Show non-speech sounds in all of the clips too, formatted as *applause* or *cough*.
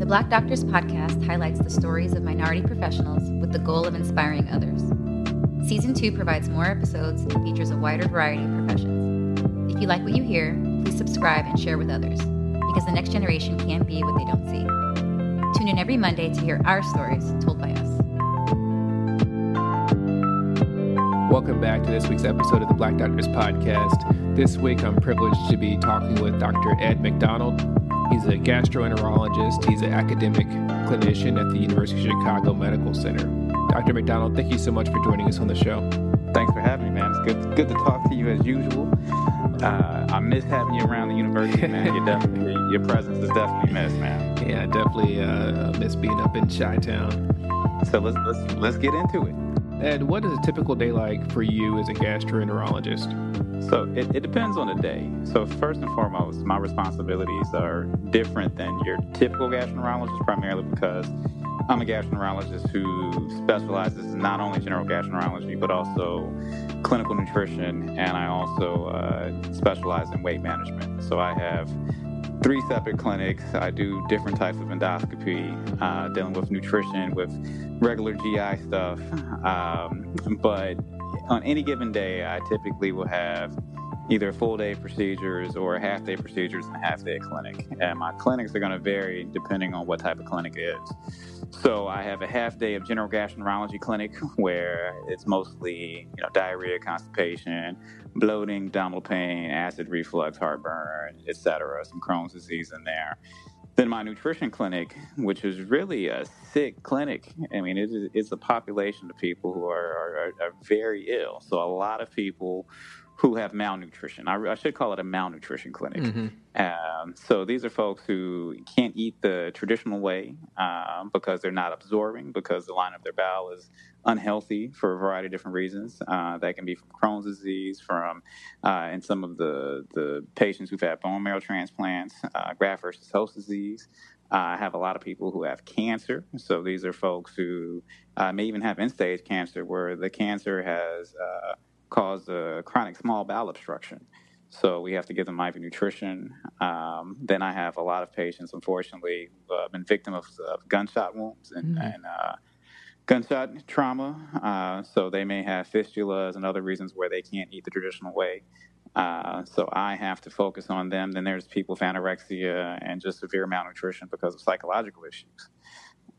The Black Doctors podcast highlights the stories of minority professionals with the goal of inspiring others. Season 2 provides more episodes and features a wider variety of professions. If you like what you hear, please subscribe and share with others, because the next generation can't be what they don't see. Tune in every Monday to hear our stories told by us. Welcome back to this week's episode of the Black Doctors Podcast. This week, I'm privileged to be talking with Dr. Ed McDonald. He's a gastroenterologist, he's an academic clinician at the University of Chicago Medical Center. Dr. McDonald, thank you so much for joining us on the show. Thanks for having me, man. It's good, good to talk to you as usual. Uh, I miss having you around the university, man. you definitely, your presence is definitely missed, man. Yeah, definitely uh, miss being up in Chi-Town. So let's let's let's get into it. Ed, what is a typical day like for you as a gastroenterologist? So it, it depends on the day. So first and foremost, my responsibilities are different than your typical gastroenterologist, primarily because I'm a gastroenterologist who specializes in not only general gastroenterology but also clinical nutrition, and I also uh, specialize in weight management. So I have three separate clinics. I do different types of endoscopy, uh, dealing with nutrition, with regular GI stuff. Um, but on any given day, I typically will have either full day procedures or half day procedures and a half day clinic. And my clinics are going to vary depending on what type of clinic it is. So I have a half day of general gastroenterology clinic *laughs* where it's mostly you know diarrhea, constipation, bloating, abdominal pain, acid reflux, heartburn, etc. Some Crohn's disease in there. Then my nutrition clinic, which is really a sick clinic. I mean, it is, it's a population of people who are, are, are very ill. So a lot of people who have malnutrition. I, I, should call it a malnutrition clinic. Mm-hmm. Um, so these are folks who can't eat the traditional way um, because they're not absorbing, because the line of their bowel is unhealthy for a variety of different reasons. Uh, that can be from Crohn's disease, from uh, and some of the the patients who've had bone marrow transplants, uh, graft versus host disease. I have a lot of people who have cancer. So these are folks who uh, may even have end stage cancer, where the cancer has uh, cause a chronic small bowel obstruction. So we have to give them IV nutrition. Um, then I have a lot of patients, unfortunately, who have been victim of, of gunshot wounds and, mm-hmm. and uh, gunshot trauma. Uh, so they may have fistulas and other reasons where they can't eat the traditional way. Uh, so I have to focus on them. Then there's people with anorexia and just severe malnutrition because of psychological issues.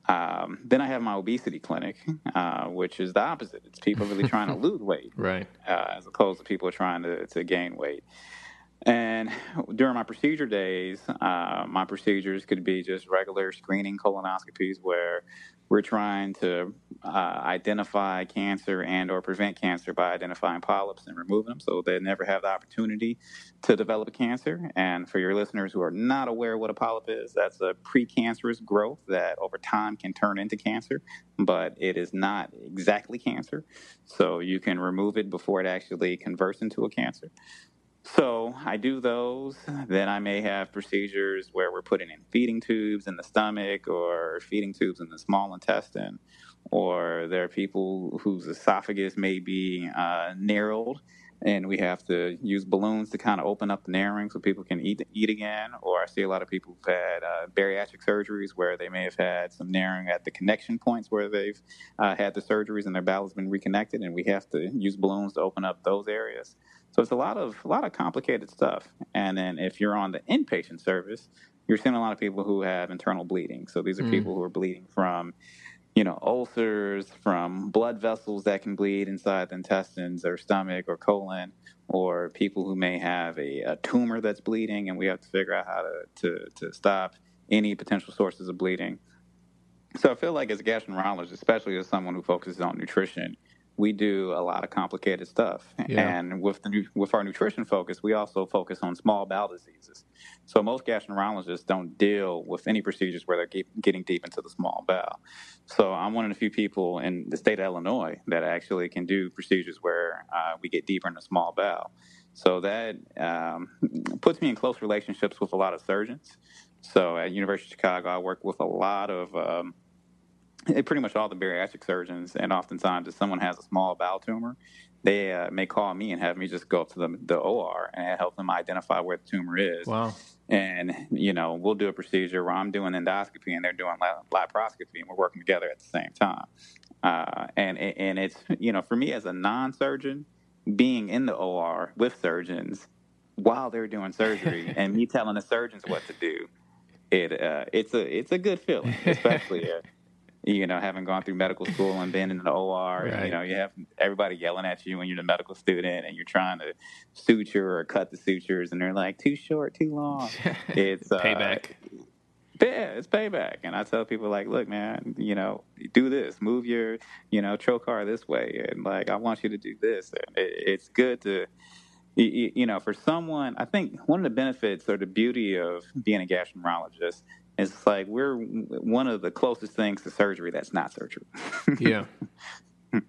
Um, then I have my obesity clinic, uh, which is the opposite. It's people really trying to *laughs* lose weight, right? Uh, as opposed to people trying to, to gain weight. And during my procedure days, uh, my procedures could be just regular screening colonoscopies where we're trying to uh, identify cancer and or prevent cancer by identifying polyps and removing them so they never have the opportunity to develop a cancer. And for your listeners who are not aware what a polyp is, that's a precancerous growth that over time can turn into cancer, but it is not exactly cancer. So you can remove it before it actually converts into a cancer. So I do those. Then I may have procedures where we're putting in feeding tubes in the stomach or feeding tubes in the small intestine. Or there are people whose esophagus may be uh, narrowed and we have to use balloons to kind of open up the narrowing so people can eat eat again. Or I see a lot of people who've had uh, bariatric surgeries where they may have had some narrowing at the connection points where they've uh, had the surgeries and their bowel has been reconnected, and we have to use balloons to open up those areas. So it's a lot of a lot of complicated stuff. And then if you're on the inpatient service, you're seeing a lot of people who have internal bleeding. So these are mm. people who are bleeding from, you know, ulcers, from blood vessels that can bleed inside the intestines or stomach or colon, or people who may have a, a tumor that's bleeding, and we have to figure out how to, to, to stop any potential sources of bleeding. So I feel like as a gastroenterologist, especially as someone who focuses on nutrition, we do a lot of complicated stuff. Yeah. And with the with our nutrition focus, we also focus on small bowel diseases. So most gastroenterologists don't deal with any procedures where they're getting deep into the small bowel. So I'm one of the few people in the state of Illinois that actually can do procedures where uh, we get deeper in the small bowel. So that um, puts me in close relationships with a lot of surgeons. So at University of Chicago, I work with a lot of um, pretty much all the bariatric surgeons, and oftentimes if someone has a small bowel tumor, they uh, may call me and have me just go up to the, the OR and help them identify where the tumor is. Wow. And you know, we'll do a procedure where I'm doing endoscopy and they're doing laparoscopy, and we're working together at the same time. Uh, and and it's you know, for me as a non-surgeon, being in the OR with surgeons while they're doing surgery *laughs* and me telling the surgeons what to do, it uh, it's a it's a good feeling, *laughs* especially. Uh, you know, having gone through medical school and been in the OR, right. you know, you have everybody yelling at you when you're a medical student and you're trying to suture or cut the sutures and they're like, too short, too long. *laughs* It's uh, payback. Yeah, it's payback. And I tell people like, look, man, you know, do this, move your, you know, trocar this way. And like, I want you to do this. And it, it's good to, you, you know, for someone, I think one of the benefits or the beauty of being a gastroenterologist it's like we're one of the closest things to surgery that's not surgery. yeah. *laughs*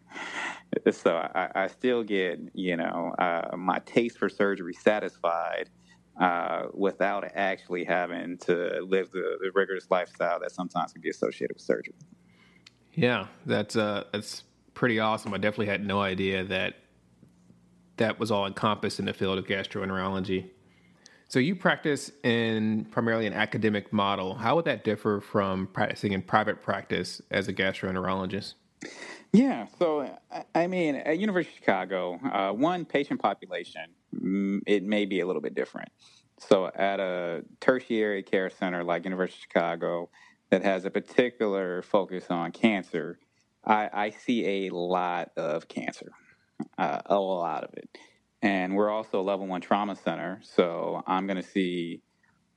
so I, I, still get, you know, uh, my taste for surgery satisfied uh, without actually having to live the, the, rigorous lifestyle that sometimes can be associated with surgery. Yeah, that's uh, that's pretty awesome. I definitely had no idea that that was all encompassed in the field of gastroenterology. So you practice in primarily an academic model. How would that differ from practicing in private practice as a gastroenterologist? Yeah, so I mean, at University of Chicago, uh, one patient population, mm, it may be a little bit different. So at a tertiary care center like University of Chicago that has a particular focus on cancer, I, I see a lot of cancer, uh, a lot of it. And we're also a level one trauma center. So I'm going to see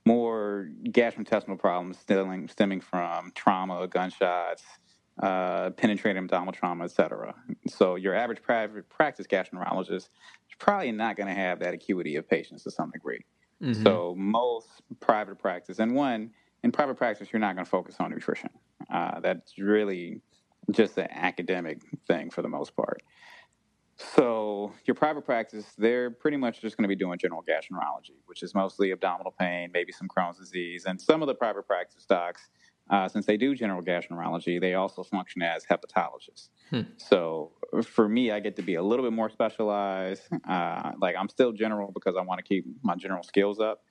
more gastrointestinal problems stemming, stemming from trauma, gunshots, uh, penetrating abdominal trauma, et cetera. So your average private practice gastroenterologist is probably not going to have that acuity of patients to some degree. Mm-hmm. So most private practice, and one, in private practice, you're not going to focus on nutrition. Uh, that's really just an academic thing for the most part. So your private practice, they're pretty much just going to be doing general gastroenterology, which is mostly abdominal pain, maybe some Crohn's disease, and some of the private practice docs, uh, since they do general gastroenterology, they also function as hepatologists. Hmm. So for me, I get to be a little bit more specialized. Uh, like I'm still general because I want to keep my general skills up.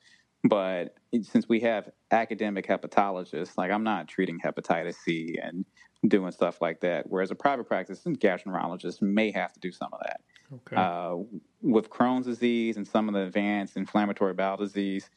But since we have academic hepatologists, like I'm not treating hepatitis C and doing stuff like that. Whereas a private practice gastroenterologist may have to do some of that. Okay. Uh, with Crohn's disease and some of the advanced inflammatory bowel disease,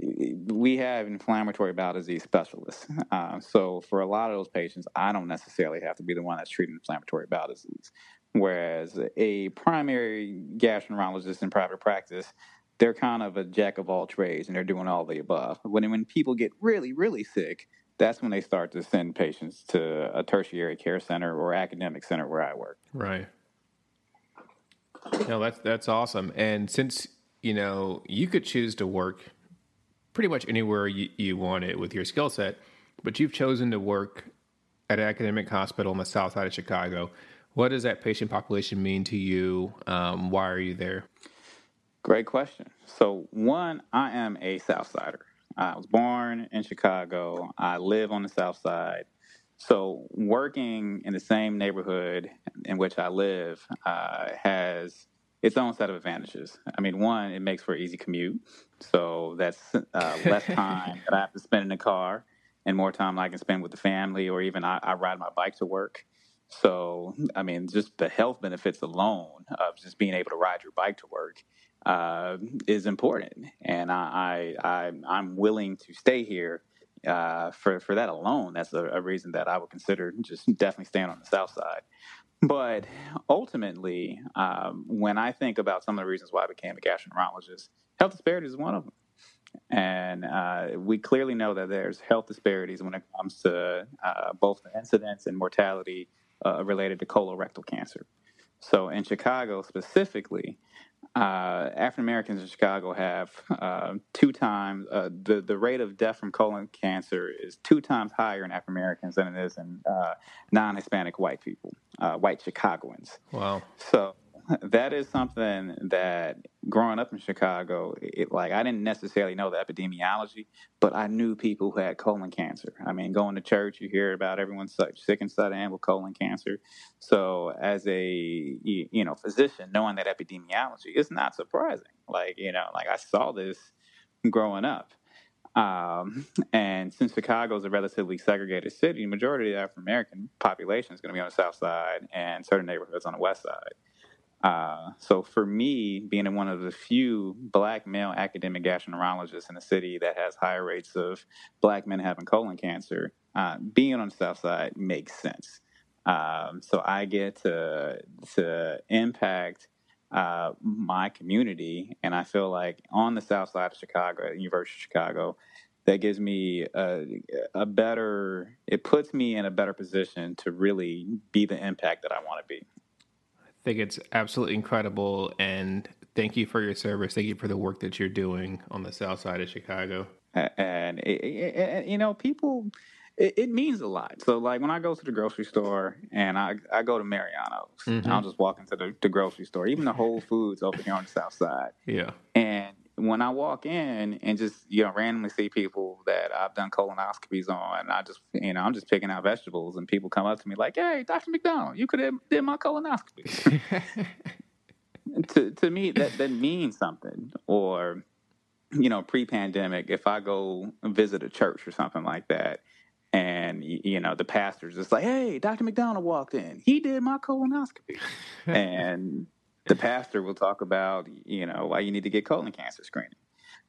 we have inflammatory bowel disease specialists. Uh, so for a lot of those patients, I don't necessarily have to be the one that's treating inflammatory bowel disease. Whereas a primary gastroenterologist in private practice, they're kind of a jack of all trades and they're doing all the above. When when people get really really sick, that's when they start to send patients to a tertiary care center or academic center where I work. Right. No, that's that's awesome. And since you know you could choose to work pretty much anywhere you, you want it with your skill set, but you've chosen to work at an academic hospital on the south side of Chicago. What does that patient population mean to you? Um, why are you there? Great question. So, one, I am a Southsider. I was born in Chicago. I live on the South Side. So working in the same neighborhood in which I live uh, has its own set of advantages. I mean, one, it makes for an easy commute. So that's uh, less *laughs* time that I have to spend in the car and more time I can spend with the family or even I, I ride my bike to work. So, I mean, just the health benefits alone of just being able to ride your bike to work uh, is important, and I, I, I am willing to stay here uh, for for that alone. That's a, a, reason that I would consider just definitely staying on the south side. But ultimately, um, when I think about some of the reasons why I became a gastroenterologist, health disparities is one of them. And uh, we clearly know that there's health disparities when it comes to uh, both the incidence and mortality uh, related to colorectal cancer. So in Chicago specifically, uh, African Americans in Chicago have uh, two times uh, the the rate of death from colon cancer is two times higher in African Americans than it is in uh, non-Hispanic white people, uh, white Chicagoans. Wow! So that is something that growing up in Chicago, it, like I didn't necessarily know the epidemiology, but I knew people who had colon cancer. I mean, going to church, you hear about everyone sick and sudden with colon cancer. So, as a you know physician, knowing that epidemiology is not surprising. Like you know, like I saw this growing up. Um, and since Chicago is a relatively segregated city, the majority of the African American population is going to be on the south side and certain neighborhoods on the west side. Uh, so for me, being one of the few black male academic gastroenterologists in a city that has higher rates of black men having colon cancer, uh, being on the south side makes sense. Um, so I get to to impact uh, my community, and I feel like on the south side of Chicago, University of Chicago, that gives me a, a better. It puts me in a better position to really be the impact that I want to be think it's absolutely incredible. And thank you for your service. Thank you for the work that you're doing on the south side of Chicago. And, you know, people, it, it, means a lot. So, like when I go to the grocery store and I, I go to Mariano's, mm-hmm. I'll just walk into the, the grocery store, even the Whole Foods over here on the south side. Yeah. And when I walk in and just you know randomly see people that I've done colonoscopies on, and I just you know I'm just picking out vegetables, and people come up to me like, "Hey, Doctor McDonald, you could have did my colonoscopy." to to me, that that means something. Or you know, pre-pandemic, if I go visit a church or something like that, and you know the pastor's just like, "Hey, Doctor McDonald walked in. He did my colonoscopy," *laughs* and the pastor will talk about, you know, why you need to get colon cancer screening.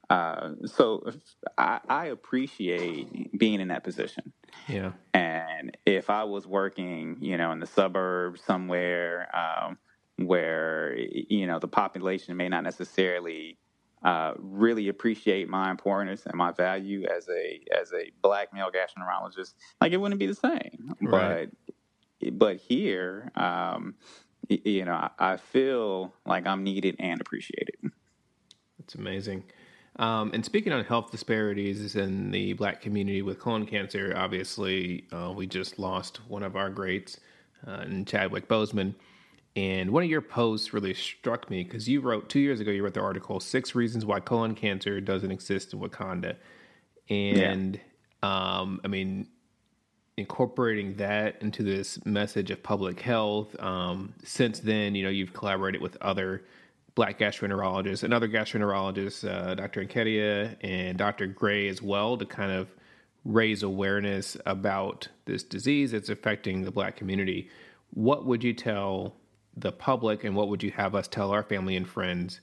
Uh, so I, I, appreciate being in that position. Yeah. And if I was working, you know, in the suburbs somewhere um, where you know the population may not necessarily uh, really appreciate my importance and my value as a as a black male gastroenterologist, like it wouldn't be the same. Right. But but here. Um, you know, I feel like I'm needed and appreciated. That's amazing. Um, and speaking on health disparities in the black community with colon cancer, obviously, uh, we just lost one of our greats uh, in Chadwick Boseman. And one of your posts really struck me because you wrote two years ago, you wrote the article, Six Reasons Why Colon Cancer Doesn't Exist in Wakanda. And yeah. um, I mean, incorporating that into this message of public health. Um, since then, you know, you've collaborated with other black gastroenterologists and other gastroenterologists, uh, Dr. Nkedia and Dr. Gray as well, to kind of raise awareness about this disease that's affecting the black community. What would you tell the public and what would you have us tell our family and friends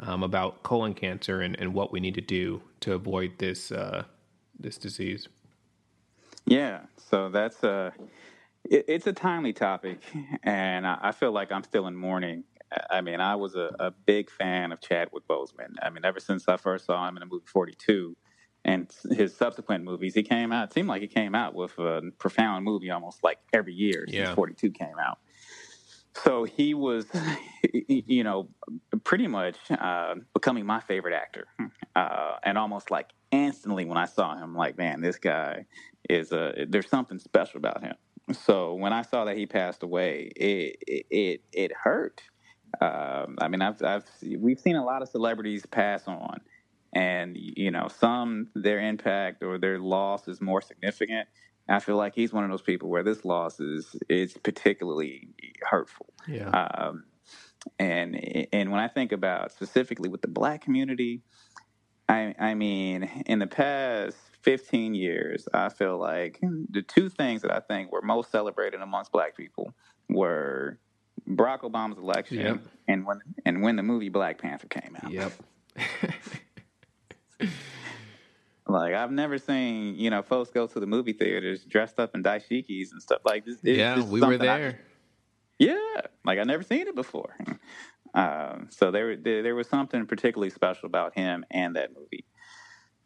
um, about colon cancer and, and what we need to do to avoid this uh, this disease? Yeah, so that's a it, it's a timely topic, *laughs* and I, I, feel like I'm still in mourning. I mean, I was a, a, big fan of Chadwick Boseman. I mean, ever since I first saw him in the movie 42 and his subsequent movies, he came out. It seemed like he came out with a profound movie almost like every year since yeah. 42 came out. So he was, *laughs* you know, pretty much uh, becoming my favorite actor, *laughs* uh, and almost like instantly when I saw him, like, man, this guy is a there's something special about him. So when I saw that he passed away, it it it, hurt. Um, I mean, I've, I've we've seen a lot of celebrities pass on, and you know, some their impact or their loss is more significant. I feel like he's one of those people where this loss is is particularly hurtful. Yeah. Um, and and when I think about specifically with the black community, I I mean, in the past 15 years, I feel like the two things that I think were most celebrated amongst black people were Barack Obama's election yep. and when and when the movie Black Panther came out. Yep. like I've never seen, you know, folks go to the movie theaters dressed up in dashikis and stuff like this. yeah, we were there. I, yeah, like I never seen it before. Um, so there, there, there was something particularly special about him and that movie.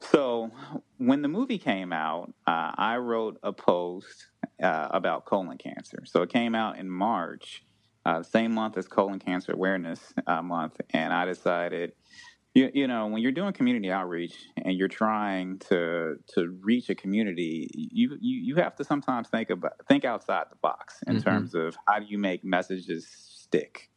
So when the movie came out, uh, I wrote a post uh, about colon cancer. So it came out in March, uh, same month as Colon Cancer Awareness uh, Month, and I decided, you, you know, when you're doing community outreach and you're trying to to reach a community, you you, you have to sometimes think about think outside the box in mm-hmm. terms of how do you make messages stick,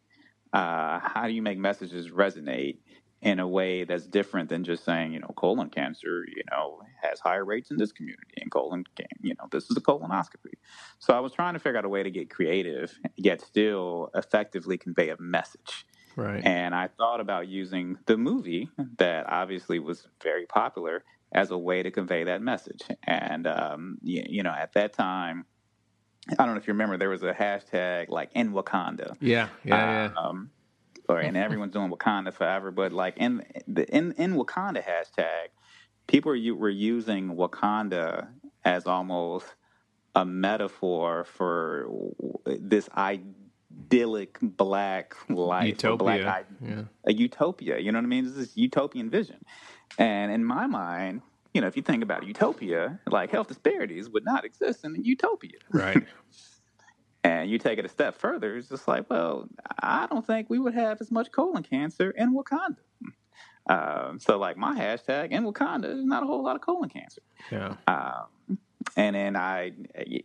uh, how do you make messages resonate in a way that's different than just saying, you know, colon cancer, you know, has higher rates in this community, and colon, you know, this is a colonoscopy. So I was trying to figure out a way to get creative, yet still effectively convey a message. Right. And I thought about using the movie that obviously was very popular as a way to convey that message. And um, you, you know, at that time, I don't know if you remember, there was a hashtag like in Wakanda. Yeah, yeah, yeah. Um, or and everyone's doing Wakanda forever, but like in the in in Wakanda hashtag, people were, were using Wakanda as almost a metaphor for this idyllic black life, utopia, black, yeah. a utopia. You know what I mean? It's this utopian vision, and in my mind, you know, if you think about utopia, like health disparities would not exist in a utopia, right? *laughs* and you take it a step further, it's just like, well, I don't think we would have as much colon cancer in Wakanda. Um, so, like, my hashtag in Wakanda is not a whole lot of colon cancer. Yeah. Um, and then I,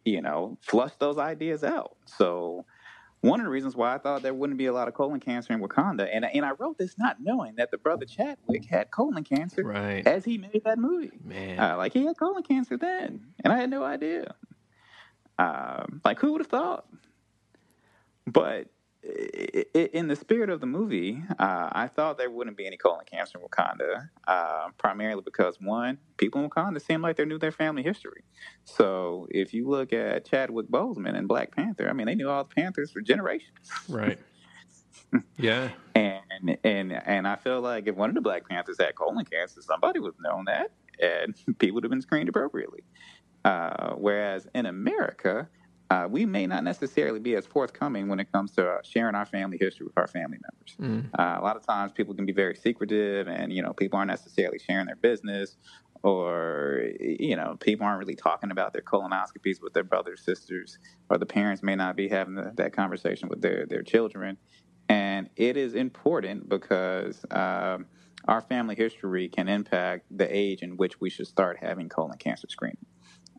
you know, flush those ideas out. So, one of the reasons why I thought there wouldn't be a lot of colon cancer in Wakanda, and and I wrote this not knowing that the brother Chadwick had colon cancer right. as he made that movie. Man, uh, like he had colon cancer then, and I had no idea. Um, like who would have thought? But in the spirit of the movie, uh, I thought there wouldn't be any colon cancer in Wakanda, uh, primarily because one, people in Wakanda seem like they knew their family history. So if you look at Chadwick Boseman and Black Panther, I mean, they knew all the Panthers for generations. Right. *laughs* Yeah. and and and I feel like if one of the Black Panthers had colon cancer, somebody would have known that, and *laughs* people would have been screened appropriately. Uh, whereas in America, uh, we may not necessarily be as forthcoming when it comes to uh, sharing our family history with our family members. Mm. Uh, a lot of times, people can be very secretive, and you know, people aren't necessarily sharing their business, or you know, people aren't really talking about their colonoscopies with their brothers, sisters, or the parents may not be having the, that conversation with their their children. And it is important because um, our family history can impact the age in which we should start having colon cancer screening.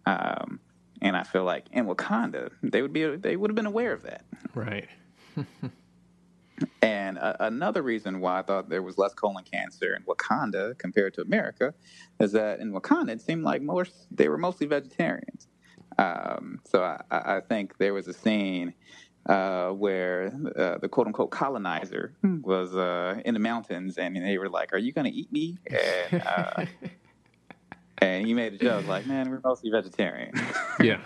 Um, and I feel like in Wakanda, they would be they would have been aware of that. Right. *laughs* and uh, another reason why I thought there was less colon cancer in Wakanda compared to America is that in Wakanda it seemed like most they were mostly vegetarians. Um, so I, I, think there was a scene uh, where uh, the quote unquote colonizer was uh, in the mountains and they were like, "Are you going to eat me?" And, uh, *laughs* and he made a joke like, "Man, we're mostly vegetarian." *laughs* Yeah.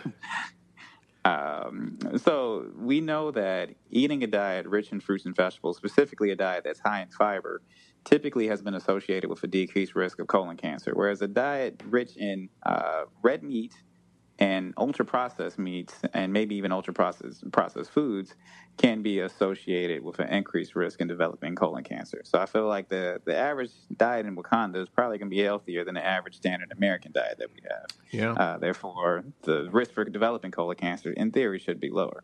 um, so we know that eating a diet rich in fruits and vegetables, specifically a diet that's high in fiber, typically has been associated with a decreased risk of colon cancer. Whereas a diet rich in uh, red meat and ultra processed meats and maybe even ultra processed processed foods can be associated with an increased risk in developing colon cancer. So I feel like the the average diet in Wakanda is probably going to be healthier than the average standard American diet that we have. Yeah. Uh, therefore, the risk for developing colon cancer, in theory, should be lower.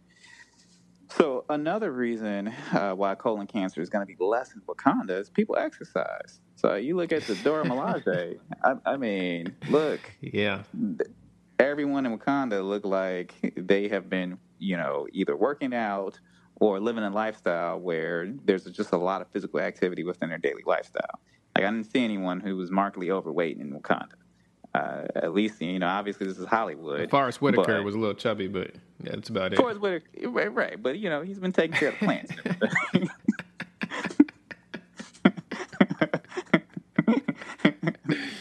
So another reason uh, why colon cancer is going to be less in Wakanda is people exercise. So you look at the *laughs* Dora Milaje. I, I mean, look. Yeah. Th- everyone in Wakanda look like they have been, you know, either working out or living a lifestyle where there's just a lot of physical activity within their daily lifestyle. Like I didn't see anyone who was markedly overweight in Wakanda. Uh, at least, you know, obviously this is Hollywood. Forest Whitaker was a little chubby, but yeah, that's about it. Forest Whitaker, right, right, but you know, he's been taking care of the plants. *laughs* *laughs*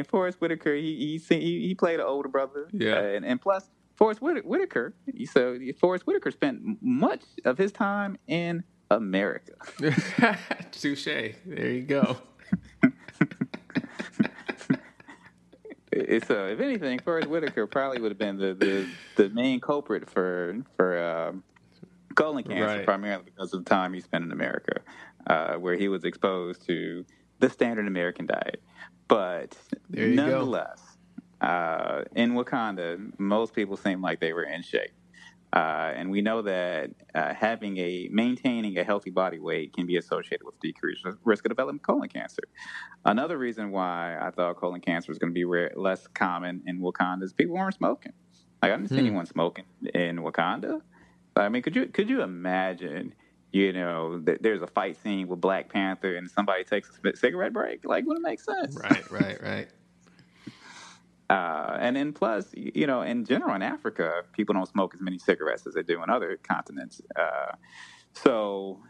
and Forest Whitaker, he he he played an older brother. Yeah, uh, and, and plus Forest Whitaker. So Forest Whitaker spent much of his time in America. *laughs* Touche. There you go. *laughs* so, if anything, Forest Whitaker probably would have been the, the, the main culprit for for um, colon cancer, right. primarily because of the time he spent in America, uh, where he was exposed to the standard American diet. But nonetheless, uh, in Wakanda, most people seem like they were in shape. Uh, and we know that uh, having a maintaining a healthy body weight can be associated with decreased risk of developing colon cancer. Another reason why I thought colon cancer was going to be rare, less common in Wakanda is people weren't smoking. Like I didn't see hmm. anyone smoking in Wakanda. I mean, could you could you imagine you know, that there's a fight scene with Black Panther and somebody takes a cigarette break. Like, wouldn't make sense. Right, right, right. *laughs* Uh, and then plus, you know, in general in Africa, people don't smoke as many cigarettes as they do in other continents. Uh, so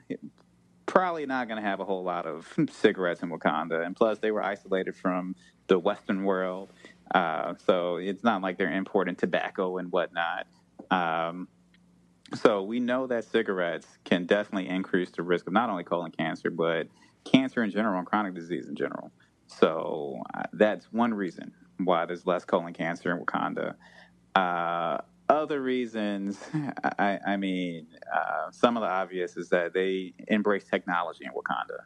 probably not going to have a whole lot of *laughs* cigarettes in Wakanda. And plus, they were isolated from the Western world. Uh, so it's not like they're importing tobacco and whatnot. Um, so we know that cigarettes can definitely increase the risk of not only colon cancer, but cancer in general and chronic disease in general. So uh, that's one reason why there's less colon cancer in Wakanda. Uh, other reasons, *laughs* I, I mean, uh, some of the obvious is that they embrace technology in Wakanda.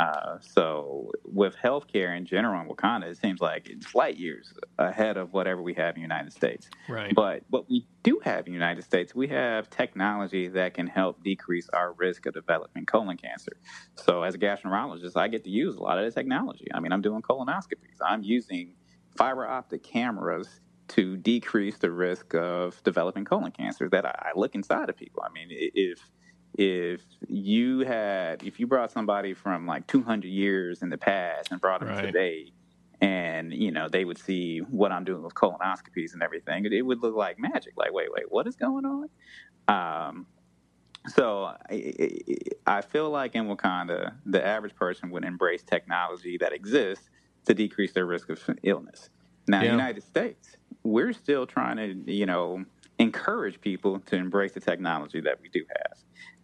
Uh, so with healthcare in general in Wakanda, it seems like it's light years ahead of whatever we have in the United States. Right. But what we do have in the United States, we have technology that can help decrease our risk of developing colon cancer. So as a gastroenterologist, I get to use a lot of the technology. I mean, I'm doing colonoscopies. I'm using fiber optic cameras to decrease the risk of developing colon cancer that I, I look inside of people. I mean, if if you had if you brought somebody from like 200 years in the past and brought them Right. today and you know they would see what i'm doing with colonoscopies and everything it, would look like magic like wait wait what is going on um, so I, I feel like in wakanda the average person would embrace technology that exists to decrease their risk of illness now in Yeah. the united states we're still trying to you know encourage people to embrace the technology that we do have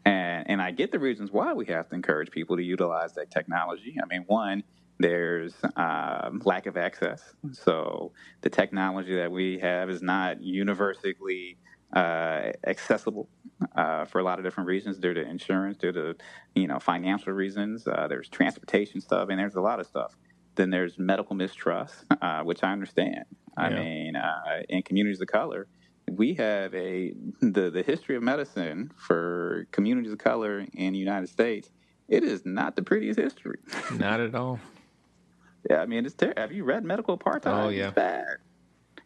and and I get the reasons why we have to encourage people to utilize that technology. I mean, one, there's um, lack of access, so the technology that we have is not universally uh, accessible uh, for a lot of different reasons, due to insurance, due to you know financial reasons. Uh, there's transportation stuff, and there's a lot of stuff. Then there's medical mistrust, uh, which I understand. I Yeah. mean, uh, in communities of color, we have a the the history of medicine for communities of color in the United States. It is not the prettiest history. *laughs* Not at all. yeah, I mean, it's ter- have you read medical apartheid? Oh, yeah. it's bad.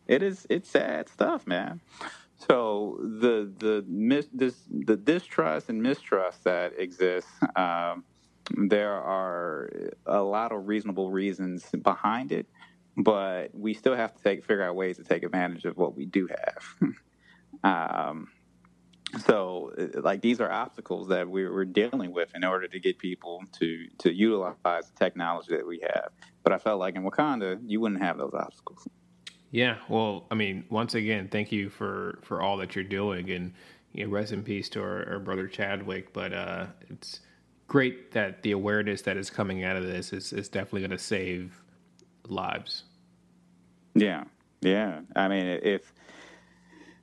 It is. It's sad stuff, man. So the the mis- this the distrust and mistrust that exists. Um, there are a lot of reasonable reasons behind it, but we still have to take figure out ways to take advantage of what we do have. *laughs* um, so, uh, like these are obstacles that we're, we're dealing with in order to get people to to utilize the technology that we have. But I felt like in Wakanda, you wouldn't have those obstacles. Yeah, well, I mean, once again, thank you for for all that you're doing, and you know, rest in peace to our, our brother Chadwick. But uh, it's great that the awareness that is coming out of this is is definitely going to save lives. Yeah, yeah. I mean, if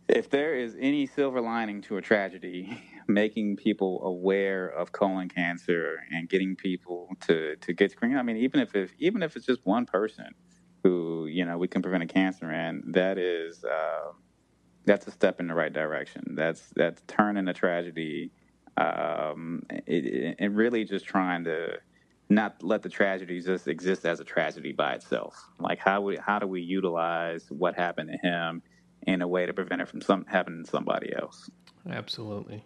if there is any silver lining to a tragedy, *laughs* making people aware of colon cancer and getting people to to get screened. I mean, even if, if even if it's just one person who you know we can prevent a cancer in, that is uh, that's a step in the right direction. That's that's turning a tragedy um, it, and really just trying to not let the tragedy just exist as a tragedy by itself. Like how we how do we utilize what happened to him in a way to prevent it from some happening to somebody else? Absolutely.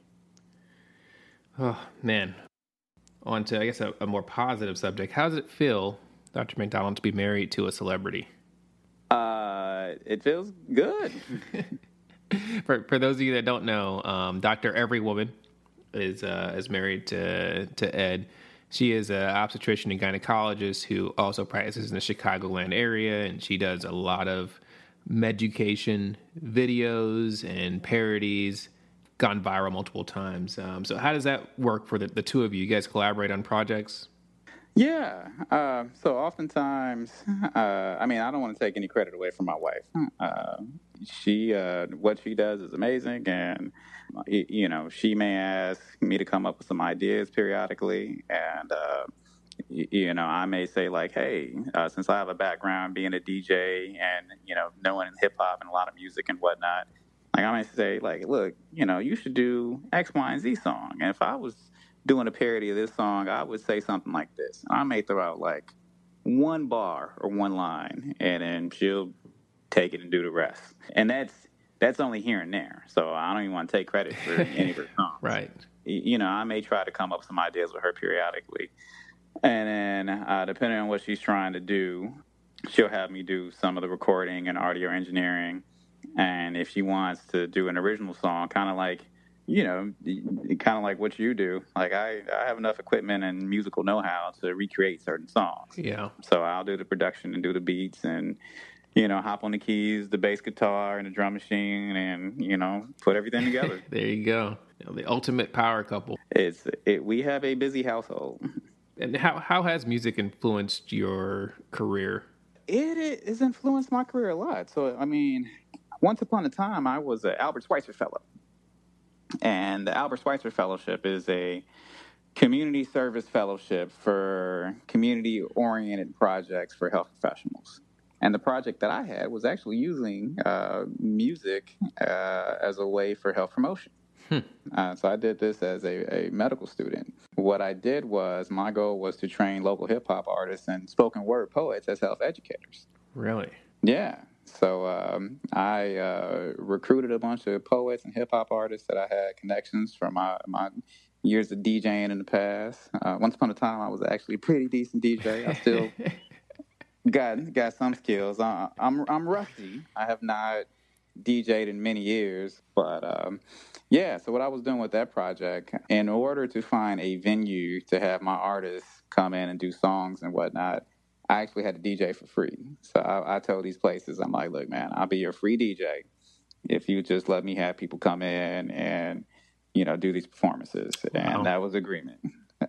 Oh man. On to I guess a, a more positive subject. How does it feel, Dr. McDonald, to be married to a celebrity? Uh, it feels good. *laughs* for for those of you that don't know, um, Doctor Every Woman is uh, is married to to Ed. She is an obstetrician and gynecologist who also practices in the Chicagoland area, and she does a lot of education videos and parodies. Gone viral multiple times. Um, so, how does that work for the, the two of you? You guys collaborate on projects? Yeah. Uh, so oftentimes, *laughs* uh, I mean, I don't want to take any credit away from my wife. Uh, she, uh, what she does is amazing, and you know, she may ask me to come up with some ideas periodically, and uh, you know, I may say like, hey, uh, since I have a background being a DJ and you know, knowing hip hop and a lot of music and whatnot, like I may say like, look, you know, you should do X, Y, and Z song, and if I was doing a parody of this song, I would say something like this. I may throw out like one bar or one line, and then she'll take it and do the rest. And that's that's only here and there. So I don't even want to take credit for *laughs* any of her songs. Right. You know, I may try to come up with some ideas with her periodically, and then uh, depending on what she's trying to do, she'll have me do some of the recording and audio engineering. And if she wants to do an original song, kind of like you know, kind of like what you do. Like I, I have enough equipment and musical know-how to recreate certain songs. Yeah. So I'll do the production and do the beats and, you know, hop on the keys, the bass guitar, and the drum machine, and you know, put everything together. *laughs* there you go. You know, the ultimate power couple. It's it. We have a busy household. And how how has music influenced your career? It has influenced my career a lot. So I mean, once upon a time, I was an Albert Schweitzer Fellow. And the Albert Schweitzer Fellowship is a community service fellowship for community oriented projects for health professionals. And the project that I had was actually using uh, music uh, as a way for health promotion. Hmm. Uh, so I did this as a, a, medical student. What I did was my goal was to train local hip hop artists and spoken word poets as health educators. Really? Yeah. So um, I uh, recruited a bunch of poets and hip hop artists that I had connections from my, my years of DJing in the past. Uh, once upon a time, I was actually a pretty decent DJ. I still *laughs* got got some skills. I'm I'm rusty. I have not DJed in many years, but um, yeah. So what I was doing with that project, in order to find a venue to have my artists come in and do songs and whatnot, I actually had to DJ for free. So I, I told these places, I'm like, look, man, I'll be your free DJ if you just let me have people come in and you know do these performances. Wow. And that was agreement.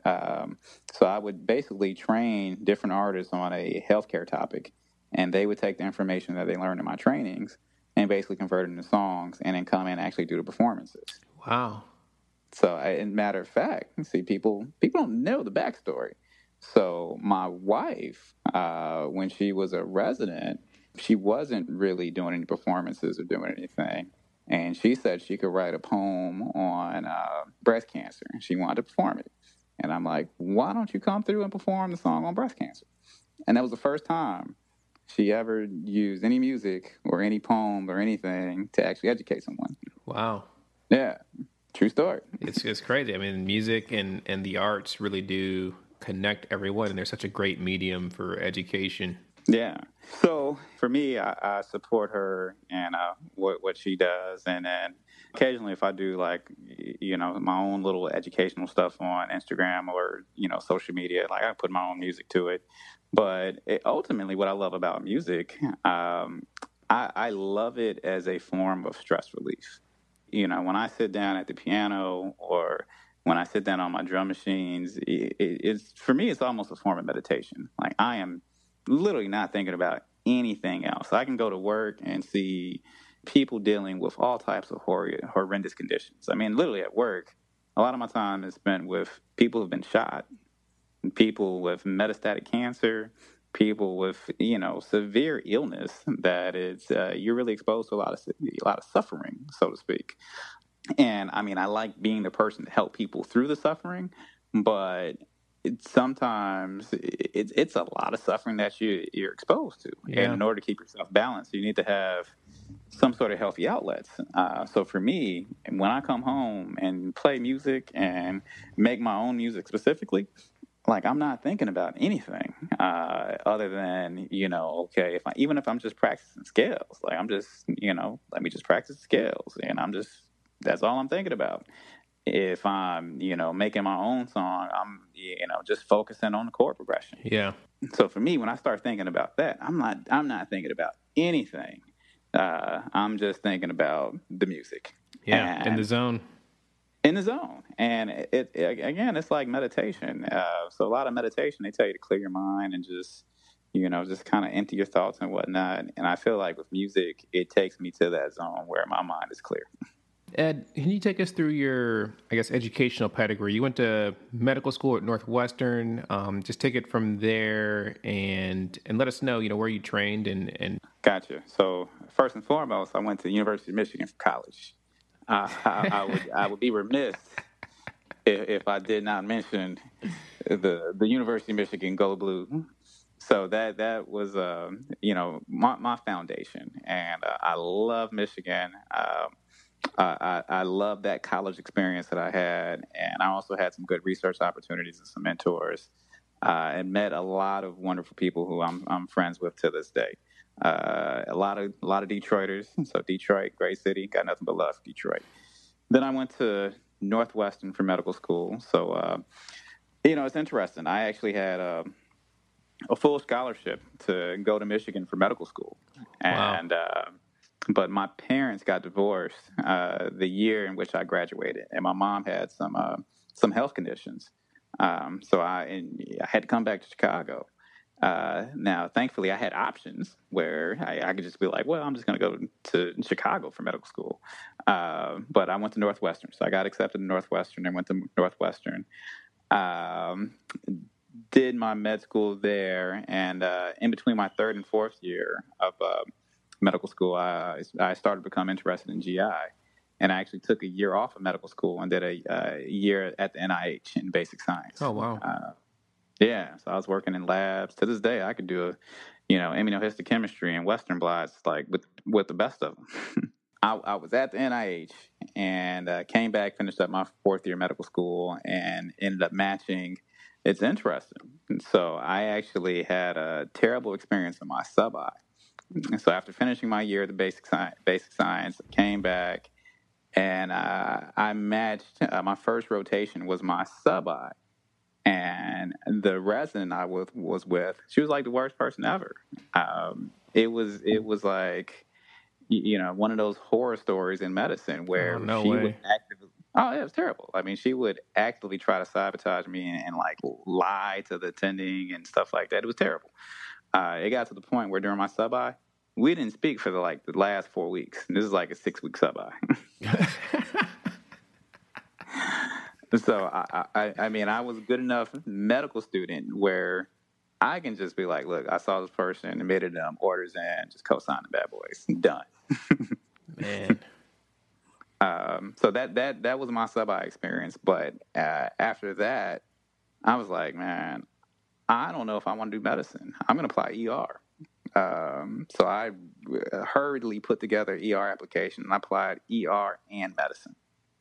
Um, so I would basically train different artists on a healthcare topic, and they would take the information that they learned in my trainings and basically convert it into songs, and then come in and actually do the performances. Wow. So, in matter of fact, see, people people don't know the backstory. So my wife, uh, when she was a resident, she wasn't really doing any performances or doing anything. And she said she could write a poem on uh, breast cancer. And she wanted to perform it. And I'm like, why don't you come through and perform the song on breast cancer? And that was the first time she ever used any music or any poem or anything to actually educate someone. Wow. Yeah. True story. It's it's crazy. I mean, music and, and the arts really do connect everyone, and they're such a great medium for education. Yeah. So for me, I, I support her and uh, what what she does, and then occasionally if I do like you know my own little educational stuff on Instagram or you know social media, like I put my own music to it. But it, ultimately, what I love about music, um, I, I love it as a form of stress relief. You know, when I sit down at the piano or when I sit down on my drum machines, it, it, it's for me, it's almost a form of meditation. Like I am literally not thinking about anything else. I can go to work and see people dealing with all types of hor- horrendous conditions. I mean, literally at work, a lot of my time is spent with people who've been shot, people with metastatic cancer, people with you know severe illness that is uh, you're really exposed to a lot of a lot of suffering, so to speak. And I mean, I like being the person to help people through the suffering, but it, sometimes it's it's a lot of suffering that you you're exposed to. Yeah. And in order to keep yourself balanced, you need to have some sort of healthy outlets. Uh, so for me, when I come home and play music and make my own music specifically, like I'm not thinking about anything uh, other than you know, okay, if I, even if I'm just practicing scales, like I'm just you know, let me just practice scales, and I'm just that's all I'm thinking about. If I'm, you know, making my own song, I'm, you know, just focusing on the chord progression. Yeah. So for me, when I start thinking about that, I'm not, I'm not thinking about anything. Uh, I'm just thinking about the music. Yeah, and in the zone. In the zone, and it, it again, it's like meditation. Uh, so a lot of meditation, they tell you to clear your mind and just you know, just kind of empty your thoughts and whatnot. And I feel like with music, it takes me to that zone where my mind is clear. *laughs* Ed, can you take us through your, I guess, educational pedigree? You went to medical school at Northwestern. Um, just take it from there and and let us know, you know, where you trained and and. Gotcha. So first and foremost, I went to the University of Michigan for college. Uh, I, I, would I would be remiss if, if, I did not mention the the University of Michigan Go Blue. So that that was, uh, you know, my, my foundation, and uh, I love Michigan. Um, I, I, love that college experience that I had, and I also had some good research opportunities and some mentors, uh, and met a lot of wonderful people who I'm, I'm friends with to this day. Uh, a lot of a lot of Detroiters, *laughs* so Detroit, great city, got nothing but love for Detroit. then I went to Northwestern for medical school. So, uh, you know, it's interesting. I actually had a, a, full scholarship to go to Michigan for medical school, and wow. uh, but my parents got divorced uh, the year in which I graduated, and my mom had some uh, some health conditions. Um, so I, I had to come back to Chicago. Uh, now, thankfully, I had options where I, I, could just be like, well, I'm just going to go to Chicago for medical school. Uh, but I went to Northwestern. So I got accepted to Northwestern and went to Northwestern. Um, did my med school there. And uh, in between my third and fourth year of uh, medical school, I, I started to become interested in GI. And I actually took a year off of medical school and did a, year at the NIH in basic science. Oh, wow. Uh, yeah, so I was working in labs. To this day, I could do a, you know, immunohistochemistry and Western blots like with with the best of them. *laughs* I, I, was at the NIH and uh, came back, finished up my fourth year medical school, and ended up matching. It's interesting. And so I actually had a terrible experience in my sub I. So after finishing my year of the basic science, basic science, came back and uh, I matched. Uh, my first rotation was my sub I and the resident I was was with, she was like the worst person ever. Um, it was it was like you know one of those horror stories in medicine where oh, no she way. would actively. Oh, it was terrible. I mean, she would actively try to sabotage me and, and like lie to the attending and stuff like that. It was terrible. Uh, it got to the point where during my sub I, we didn't speak for the like the last four weeks. This is like a six week sub *laughs* I. So I, I, I mean, I was a good enough medical student where I can just be like, look, I saw this person, admitted them, orders in, just co-sign the bad boys, done. Man. *laughs* Um, so that that that was my sub I experience. But uh, after that, I was like, man, I don't know if I want to do medicine. I'm going to apply ER. Um, so I uh, hurriedly put together ER application and I applied ER and medicine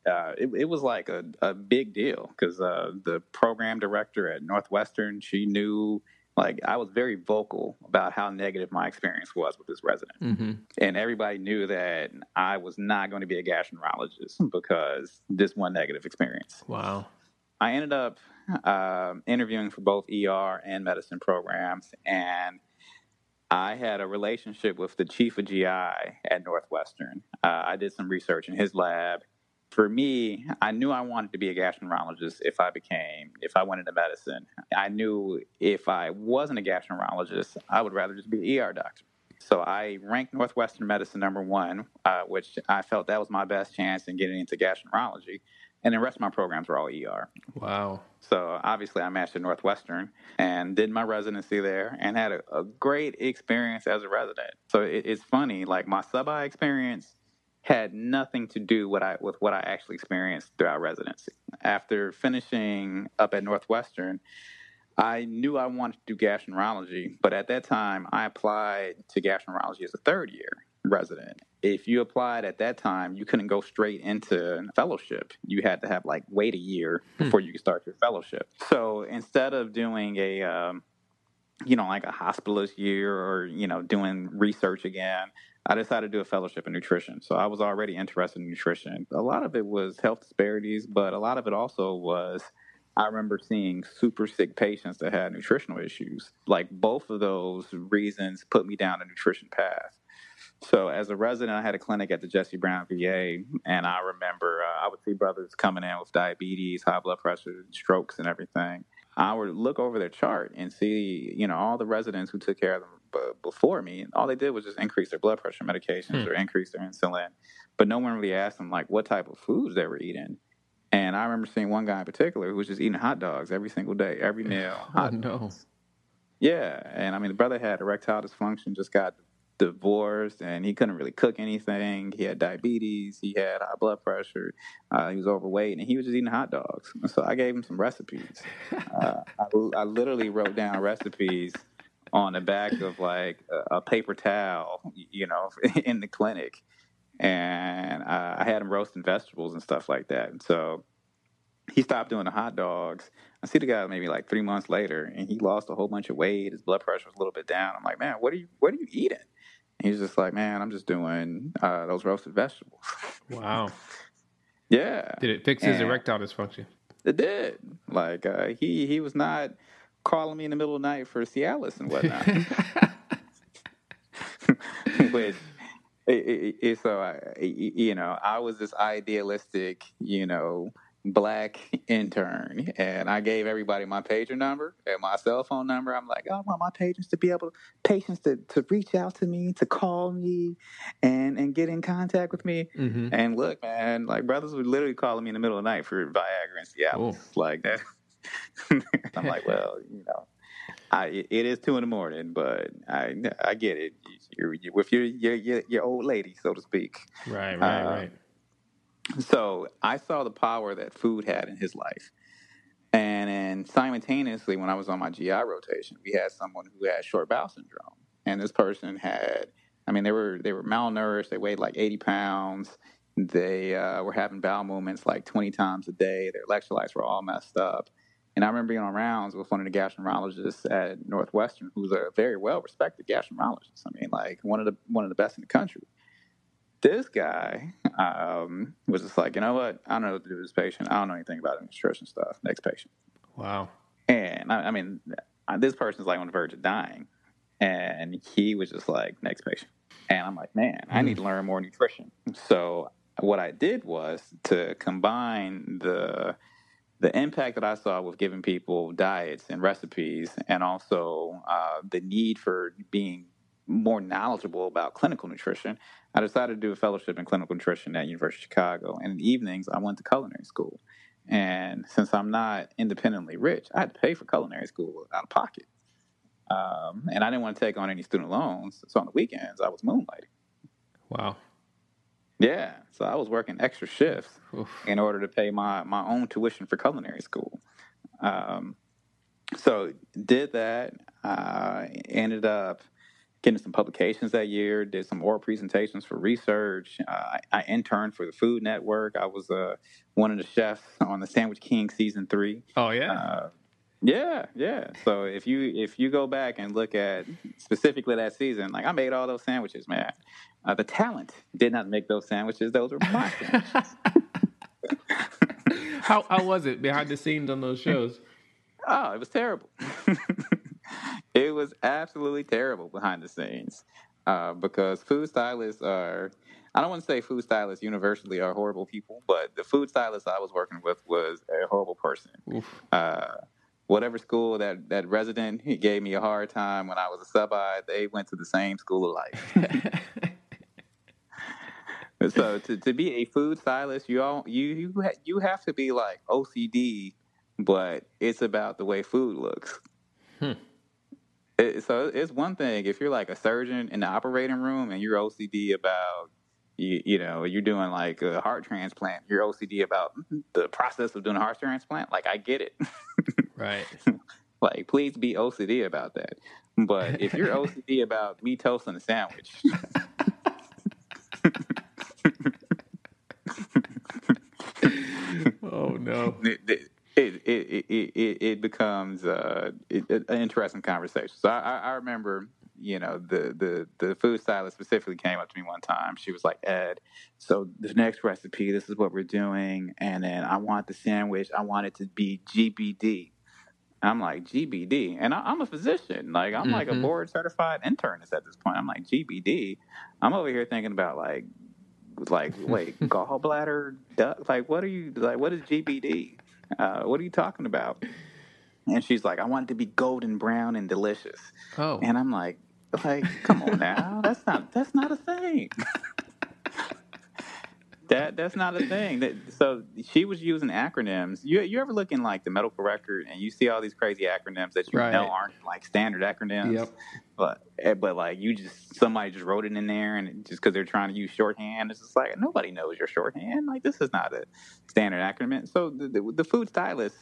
uh, it, it, was like a, a big deal because uh, the program director at Northwestern, she knew, like, I was very vocal about how negative my experience was with this resident. Mm-hmm. And everybody knew that I was not going to be a gastroenterologist because this one negative experience. Wow. I ended up uh, interviewing for both ER and medicine programs. And I had a relationship with the chief of GI at Northwestern. Uh, I did some research in his lab for me, I knew I wanted to be a gastroenterologist if I became, if I went into medicine. I knew if I wasn't a gastroenterologist, I would rather just be an ER doctor. So I ranked Northwestern Medicine number one, uh, which I felt that was my best chance in getting into gastroenterology. And the rest of my programs were all ER. Wow. So obviously, I matched at Northwestern and did my residency there and had a, a great experience as a resident. So it, it's funny, like my sub I experience had nothing to do what I, with what I actually experienced throughout residency. After finishing up at Northwestern, I knew I wanted to do gastroenterology, but at that time, I applied to gastroenterology as a third year resident. If you applied at that time, you couldn't go straight into fellowship. You had to have like wait a year hmm. before you could start your fellowship. So instead of doing a um, you know, like a hospitalist year or, you know, doing research again. I decided to do a fellowship in nutrition. So I was already interested in nutrition. A lot of it was health disparities, but a lot of it also was I remember seeing super sick patients that had nutritional issues. Like both of those reasons put me down a nutrition path. So as a resident, I had a clinic at the Jesse Brown VA, and I remember uh, I would see brothers coming in with diabetes, high blood pressure, strokes, and everything. I would look over their chart and see, you know, all the residents who took care of them b- before me. All they did was just increase their blood pressure medications hmm. or increase their insulin, but no one really asked them like what type of foods they were eating. And I remember seeing one guy in particular who was just eating hot dogs every single day, every *laughs* meal. oh no. Yeah, and I mean the brother had erectile dysfunction, just got divorced and he couldn't really cook anything. He had diabetes, he had high blood pressure, uh, he was overweight, and he was just eating hot dogs. *laughs* So I gave him some recipes. Uh, I, I, literally wrote down recipes on the back of like a, a paper towel, you know, *laughs* in the clinic. And uh, I had him roasting vegetables and stuff like that. And so he stopped doing the hot dogs. I see the guy maybe like three months later, and he lost a whole bunch of weight. His blood pressure was a little bit down. I'm like, man, what are you what are you eating? He's just like, man, I'm just doing uh, those roasted vegetables. Wow. *laughs* Yeah. Did it fix his And- erectile dysfunction? It did. Like uh, he he was not calling me in the middle of the night for Cialis and whatnot. *laughs* *laughs* Which it, it, it, so I, you know I was this idealistic you know black *laughs* intern and I gave everybody my pager number and my cell phone number. I'm like, I want my patients to be able patients to, to reach out to me, to call me and and get in contact with me. hmm And look, man, like brothers were literally calling me in the middle of the night for Viagra and Cialis Oh. like that. *laughs* I'm like, well, you know, I it is two in the morning, but I I get it. You're, you're with your, your your your old lady, so to speak. Right, right, Uh, right. So I saw the power that food had in his life. And then simultaneously, when I was on my GI rotation, we had someone who had short bowel syndrome. And this person had, I mean, they were they were malnourished. They weighed like 80 pounds. They uh, were having bowel movements like 20 times a day. Their electrolytes were all messed up. And I remember being on rounds with one of the gastroenterologists at Northwestern, who's a very well respected gastroenterologist. I mean, like one of the one of the best in the country this guy um, was just like, you know what? I don't know what to do with this patient. I don't know anything about nutrition stuff. Next patient. Wow. And I, I mean, this person's like on the verge of dying. And he was just like, next patient. And I'm like, man, I need to learn more nutrition. So what I did was to combine the the impact that I saw with giving people diets and recipes, and also uh, the need for being more knowledgeable about clinical nutrition, I decided to do a fellowship in clinical nutrition at University of Chicago. And in the evenings, I went to culinary school. And since I'm not independently rich, I had to pay for culinary school out of pocket. Um, and I didn't want to take on any student loans. So on the weekends, I was moonlighting. Wow. Yeah. So I was working extra shifts Oof. in order to pay my, my own tuition for culinary school. Um, so did that. Uh, ended up getting some publications that year. Did some oral presentations for research. Uh, I, I interned for the Food Network. I was uh, one of the chefs *laughs* on the Sandwich King season three. Oh yeah. Uh, yeah, yeah. So if you if you go back and look at specifically that season, like I made all those sandwiches, man. Uh, the talent did not make those sandwiches; those were my *laughs* sandwiches. how how was it behind the scenes on those shows? *laughs* Oh, it was terrible. It was absolutely terrible behind the scenes uh, because food stylists are. I don't want to say food stylists universally are horrible people, but the food stylist I was working with was a horrible person. Uh, whatever school that that resident he gave me a hard time when I was a sub I, they went to the same school of life. *laughs* so to, to be a food stylist, you all you you ha- you have to be like OCD, but it's about the way food looks. Hmm. It, so it's one thing if you're like a surgeon in the operating room and you're OCD about you, you know you're doing like a heart transplant. You're OCD about mm-hmm, the process of doing a heart transplant. Like I get it. right. *laughs* like please be OCD about that. But if you're OCD *laughs* about me toasting a sandwich. *laughs* Oh no. It it it it, becomes uh, it, it- an interesting conversation. So I, I remember, you know, the, the the food stylist specifically came up to me one time. She was like, "Ed, so the next recipe, this is what we're doing, and then I want the sandwich. I want it to be GBD." I'm like GBD, and I, I'm a physician. Like I'm like a Mhm. board certified internist at this point. I'm like GBD. I'm over here thinking about like, like wait, gallbladder, duct. Like what are you like? What is GBD? Uh, what are you talking about? And she's like, I want it to be golden brown and delicious. Oh. And I'm like, like, come on now, that's not that's not a thing. *laughs* that that's not a thing. That, so she was using acronyms. You you ever look in like the medical record and you see all these crazy acronyms that you Right. know aren't like standard acronyms. Yep. But eh, but like you just somebody just wrote it in there and just because they're trying to use shorthand, it's just like nobody knows your shorthand. Like this is not a standard acronym. So the the, the food stylist,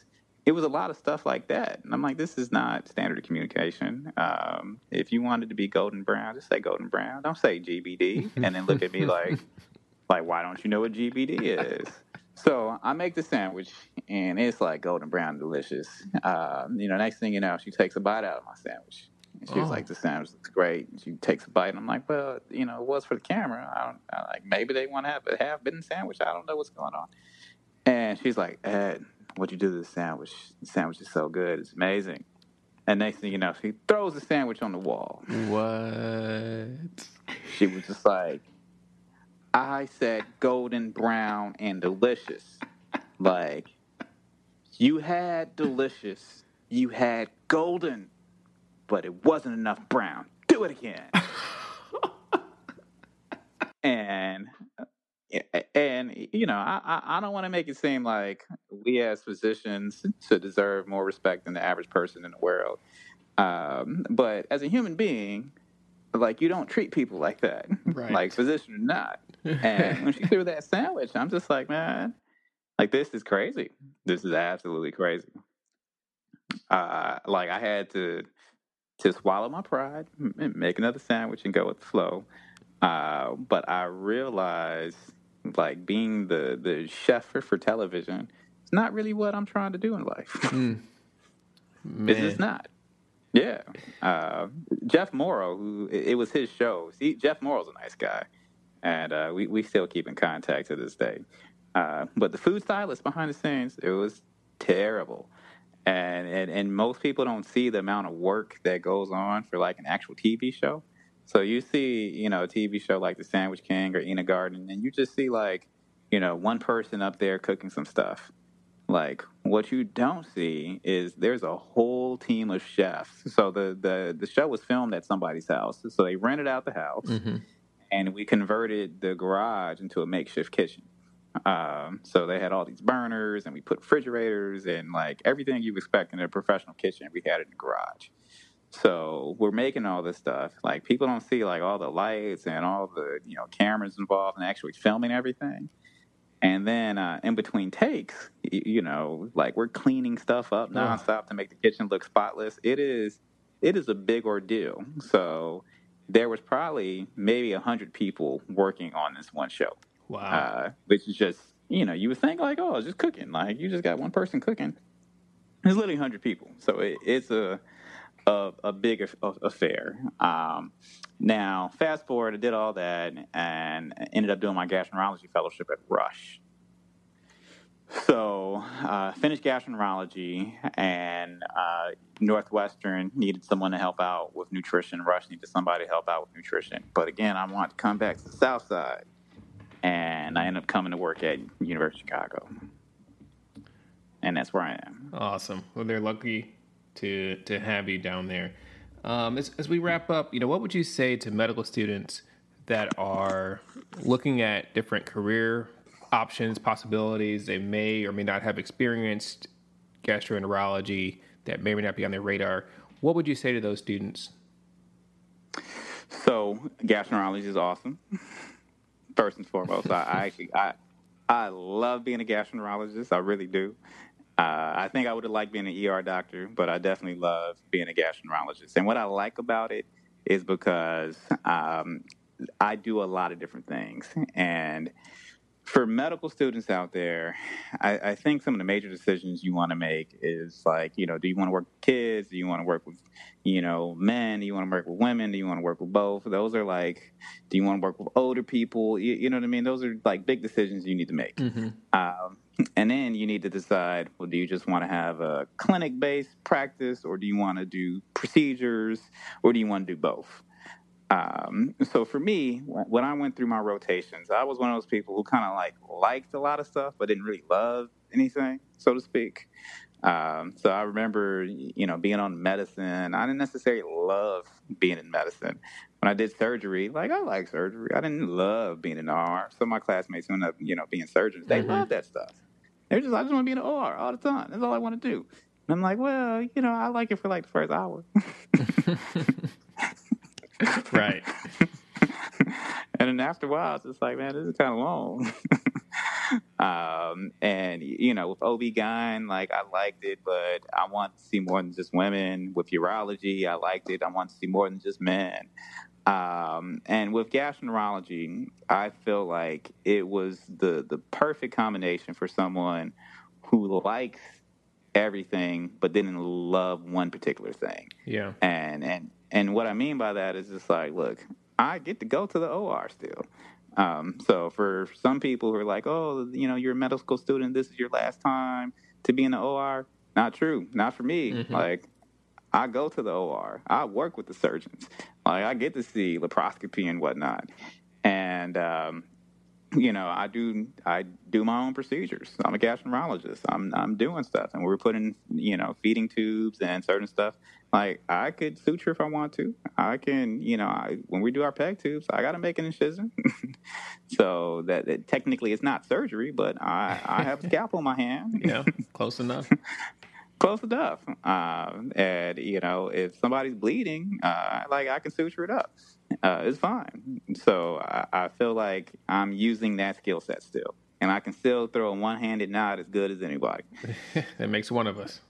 it was a lot of stuff like that, and I'm like, this is not standard communication. Um, if you wanted to be golden brown, just say golden brown. Don't say GBD, and then look at me like like why don't you know what GBD is? So I make the sandwich, and it's like golden brown, delicious. Uh, you know, next thing you know, she takes a bite out of my sandwich. And she was Oh. like, "The sandwich looks great." And she takes a bite, and I'm like, "Well, you know, it was for the camera. I don't I, like maybe they want to have a half bitten sandwich. I don't know what's going on." And she's like, Ed, what'd you do to the sandwich? The sandwich is so good. It's amazing. And next thing you know, she throws the sandwich on the wall. What? She was just like, I said golden brown and delicious. Like, you had delicious, you had golden, but it wasn't enough brown. Do it again. and and you know, I I don't want to make it seem like we as physicians should deserve more respect than the average person in the world. Um, but as a human being, like you don't treat people like that, *laughs* Right. like physician or not. *laughs* And when she threw that sandwich, I'm just like, man, like this is crazy. This is absolutely crazy. Uh, like I had to to swallow my pride, and make another sandwich, and go with the flow. Uh, but I realized, like being the the chef for, television, it's not really what I'm trying to do in life. Mm. *laughs* It's just not. Yeah. Uh, Jeff Mauro, who it was his show. See, Jeff Mauro's a nice guy, and uh, we we still keep in contact to this day. Uh, but the food stylist behind the scenes, it was terrible, and, and and most people don't see the amount of work that goes on for like an actual TV show. So you see, you know, a TV show like The Sandwich King or Ina Garten, and you just see like, you know, one person up there cooking some stuff. Like what you don't see is there's a whole team of chefs. So the the the show was filmed at somebody's house. So they rented out the house, Mhm. and we converted the garage into a makeshift kitchen. Um, so they had all these burners, and we put refrigerators and like everything you expect in a professional kitchen. We had it in the garage. So we're making all this stuff. Like people don't see like all the lights and all the you know cameras involved in actually filming everything. And then uh, in between takes, you know, like we're cleaning stuff up nonstop to make the kitchen look spotless. It is, it is a big ordeal. So there was probably maybe a hundred people working on this one show, Wow. uh, which is just, you know, you would think like, oh, it's just cooking. Like you just got one person cooking. There's literally hundred people, so it, it's a a, a big affair. Um, now, fast forward, I did all that and ended up doing my gastroenterology fellowship at Rush. So, uh, finished gastroenterology, and uh, Northwestern needed someone to help out with nutrition. Rush needed somebody to help out with nutrition. But again, I wanted to come back to the South Side, and I ended up coming to work at University of Chicago, and that's where I am. Awesome. Well, they're lucky to to have you down there. Um, as, as we wrap up, you know, what would you say to medical students that are looking at different career options, possibilities? They may or may not have experienced gastroenterology. That may or may not be on their radar. What would you say to those students? So gastroenterology is awesome. First and foremost, I, I I I love being a gastroenterologist. I really do. Uh, I think I would have liked being an ER doctor, but I definitely love being a gastroenterologist. And what I like about it is because um, I do a lot of different things. And for medical students out there, I, I think some of the major decisions you want to make is like, you know, do you want to work with kids? Do you want to work with, you know, men? Do you want to work with women? Do you want to work with both? Those are like, do you want to work with older people? You, you know what I mean? Those are like big decisions you need to make. Um, and then you need to decide well, do you just want to have a clinic based practice or do you want to do procedures or do you want to do both? Um, so for me, when I went through my rotations, I was one of those people who kind of like liked a lot of stuff, but didn't really love anything, so to speak. Um, so I remember, you know, being on medicine. I didn't necessarily love being in medicine. When I did surgery, like I like surgery. I didn't love being in the OR. Some of my classmates who ended up, you know, being surgeons, they Mhm. love that stuff. They're just, I just want to be in the OR all the time. That's all I want to do. And I'm like, well, you know, I like it for like the first hour. *laughs* *laughs* Right. *laughs* and then after a while, it's just like, man, this is kind of long. *laughs* um, and you know, with OB-GYN, like I liked it, but I want to see more than just women. With urology, I liked it. I want to see more than just men. Um, and with gastroenterology, I feel like it was the the perfect combination for someone who likes everything but didn't love one particular thing. Yeah. And and and what I mean by that is just like, look, I get to go to the OR still. Um, so for some people who are like, oh, you know, you're a medical student, this is your last time to be in the OR. Not true. Not for me. Mm-hmm. Like I go to the OR. I work with the surgeons. Like I get to see laparoscopy and whatnot. And um, you know, I do I do my own procedures. I'm a gastroenterologist. I'm I'm doing stuff, and we're putting you know feeding tubes and certain stuff. Like I could suture if I want to. I can you know I, when we do our peg tubes, I got to make an incision. *laughs* so that, that, technically it's not surgery, but I I have a scalpel in my hand. *laughs* yeah, close enough. *laughs* close enough. Uh, and you know, if somebody's bleeding, uh, like I can suture it up uh, it's fine. So I, I, feel like I'm using that skill set still, and I can still throw a one-handed nod as good as anybody. *laughs* that makes one of us.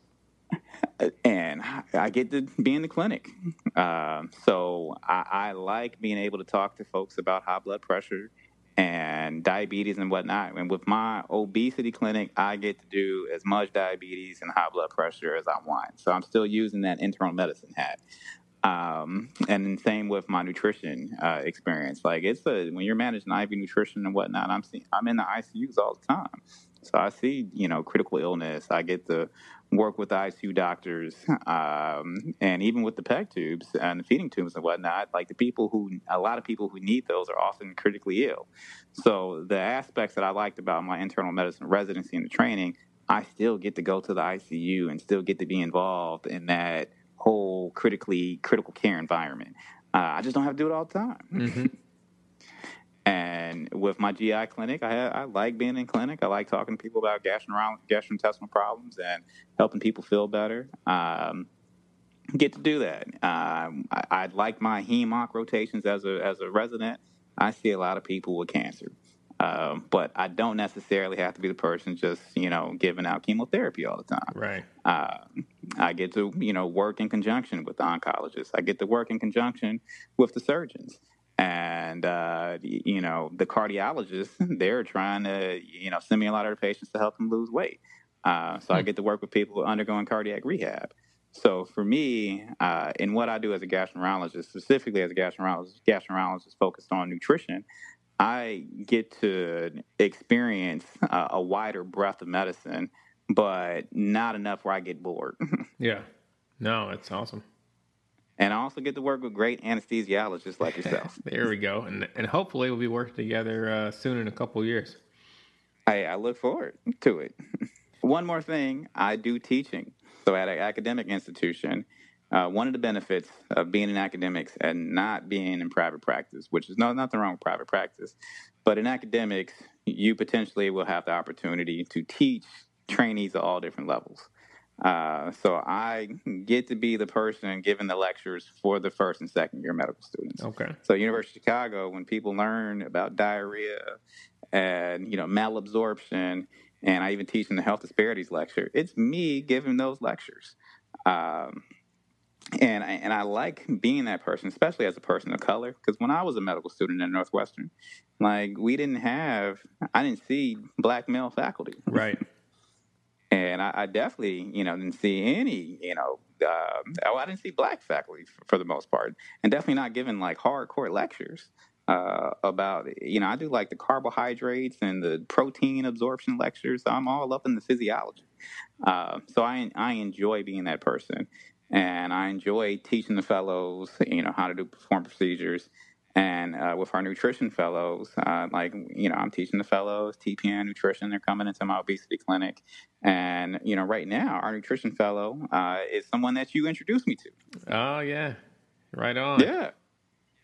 *laughs* And I get to be in the clinic, uh, so I, I like being able to talk to folks about high blood pressure and diabetes and whatnot. And with my obesity clinic, I get to do as much diabetes and high blood pressure as I want. So I'm still using that internal medicine hat. Um, and same with my nutrition uh, experience. Like it's a when you're managing IV nutrition and whatnot, I'm seeing I'm in the ICUs all the time. So I see, you know, critical illness. I get to work with the ICU doctors, um, and even with the PEG tubes and the feeding tubes and whatnot. Like the people who, a lot of people who need those are often critically ill. So the aspects that I liked about my internal medicine residency and the training, I still get to go to the ICU and still get to be involved in that whole critically critical care environment. Uh, I just don't have to do it all the time. Mm-hmm. *laughs* and with my GI clinic, I, I like being in clinic. I like talking to people about gastrointestinal problems and helping people feel better. Um, get to do that. Um, I, I, like my heme-onc rotations as a as a resident. I see a lot of people with cancer. Um, but I don't necessarily have to be the person just, you know, giving out chemotherapy all the time. Right. Uh, I get to, you know, work in conjunction with the oncologists. I get to work in conjunction with the surgeons. And, uh, you know, the cardiologists, *laughs* they're trying to, you know, send me a lot of their patients to help them lose weight. Uh, so I hmm. get to work with people undergoing cardiac rehab. So for me, uh, in what I do as a gastroenterologist, specifically as a gastroenterologist, gastroenterologist focused on nutrition, I get to experience uh, a wider breadth of medicine, but not enough where I get bored. *laughs* yeah. No, it's awesome. And I also get to work with great anesthesiologists like *laughs* yourself. there we go. And, and hopefully we'll be working together uh, soon in a couple years. I, I look forward to it. *laughs* One more thing I do teaching. So at an academic institution, uh, one of the benefits of being in academics and not being in private practice, which is no nothing wrong with private practice, but in academics, you potentially will have the opportunity to teach trainees at all different levels. Uh, so I get to be the person giving the lectures for the first and second year medical students. Okay. So University of Chicago, when people learn about diarrhea and you know malabsorption, and I even teach in the health disparities lecture, it's me giving those lectures. Um, and I, and I like being that person, especially as a person of color, because when I was a medical student at Northwestern, like we didn't have, I didn't see black male faculty, right? And I, I definitely, you know, didn't see any, you know, uh, oh, I didn't see black faculty for, for, the most part, and definitely not given like hardcore lectures uh, about, you know, I do like the carbohydrates and the protein absorption lectures. I'm all up in the physiology, uh, so I I enjoy being that person and I enjoy teaching the fellows, you know, how to do perform procedures. And uh, with our nutrition fellows, uh, like you know, I'm teaching the fellows TPN nutrition. They're coming into my obesity clinic, and you know, right now our nutrition fellow uh, is someone that you introduced me to. Oh yeah, right on. Yeah,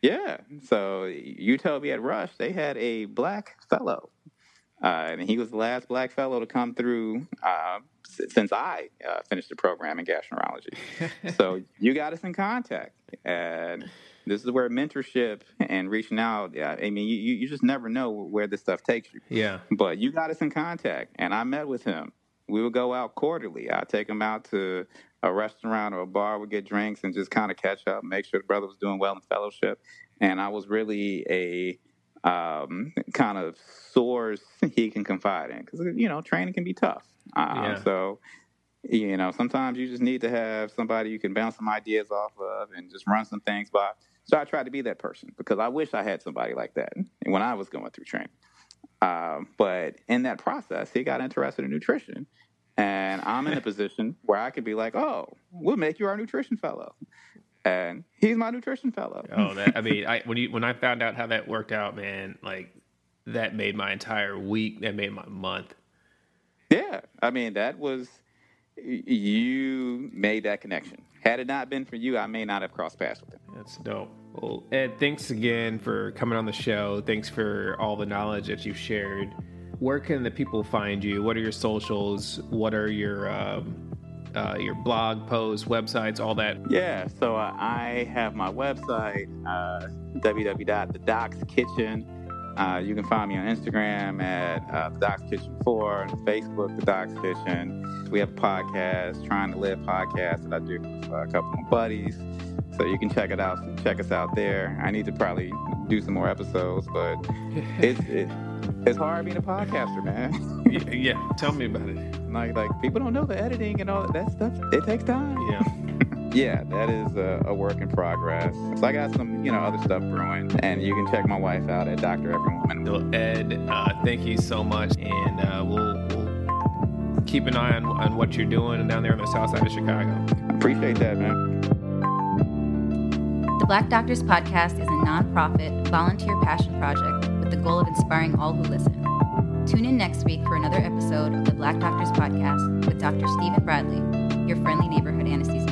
yeah. So you told me at Rush they had a black fellow, uh, and he was the last black fellow to come through uh, since I uh, finished the program in gastroenterology. so *laughs* you got us in contact, and this is where mentorship and reaching out. I mean, you you just never know where this stuff takes you. Yeah. But you got us in contact, and I met with him. We would go out quarterly. I'd take him out to a restaurant or a bar, would get drinks, and just kind of catch up, make sure the brother was doing well in fellowship. And I was really a um, kind of source he can confide in because you know training can be tough. Uh, yeah. So you know sometimes you just need to have somebody you can bounce some ideas off of and just run some things by. So I tried to be that person because I wish I had somebody like that when I was going through training. Um, but in that process, he got interested in nutrition. And I'm in a *laughs* position where I could be like, oh, we'll make you our nutrition fellow. And he's my nutrition fellow. Oh, that, I mean, I, when you when I found out how that worked out, man, like that made my entire week. That made my month. Yeah, I mean, that was you made that connection. Had it not been for you, I may not have crossed paths with him. That's dope. Well, Ed, thanks again for coming on the show. Thanks for all the knowledge that you've shared. Where can the people find you? What are your socials? What are your um, uh, your blog posts, websites, all that? Yeah, so uh, I have my website, uh, www.thedocskitchen.com uh, you can find me on Instagram at uh, the Doc's Kitchen 4 and Facebook, The Doc's Kitchen. We have a podcast, Trying to Live podcast that I do with uh, a couple of buddies. So you can check it out. Check us out there. I need to probably do some more episodes, but *laughs* it's it, it's hard being a podcaster, man. *laughs* yeah, yeah, tell me about it. Like like people don't know the editing and all that, that stuff. It takes time. Yeah. *laughs* yeah, that is a, a, work in progress. So I got some, you know, other stuff brewing, and you can check my wife out at Doctor Every Woman. Well, Ed, uh, thank you so much, and uh, we'll, we'll keep an eye on, on what you're doing down there on the south side of Chicago. Appreciate that, man. The Black Doctors Podcast is a nonprofit, volunteer passion project with the goal of inspiring all who listen. Tune in next week for another episode of the Black Doctors Podcast with Dr. Stephen Bradley, your friendly neighborhood anesthesiologist.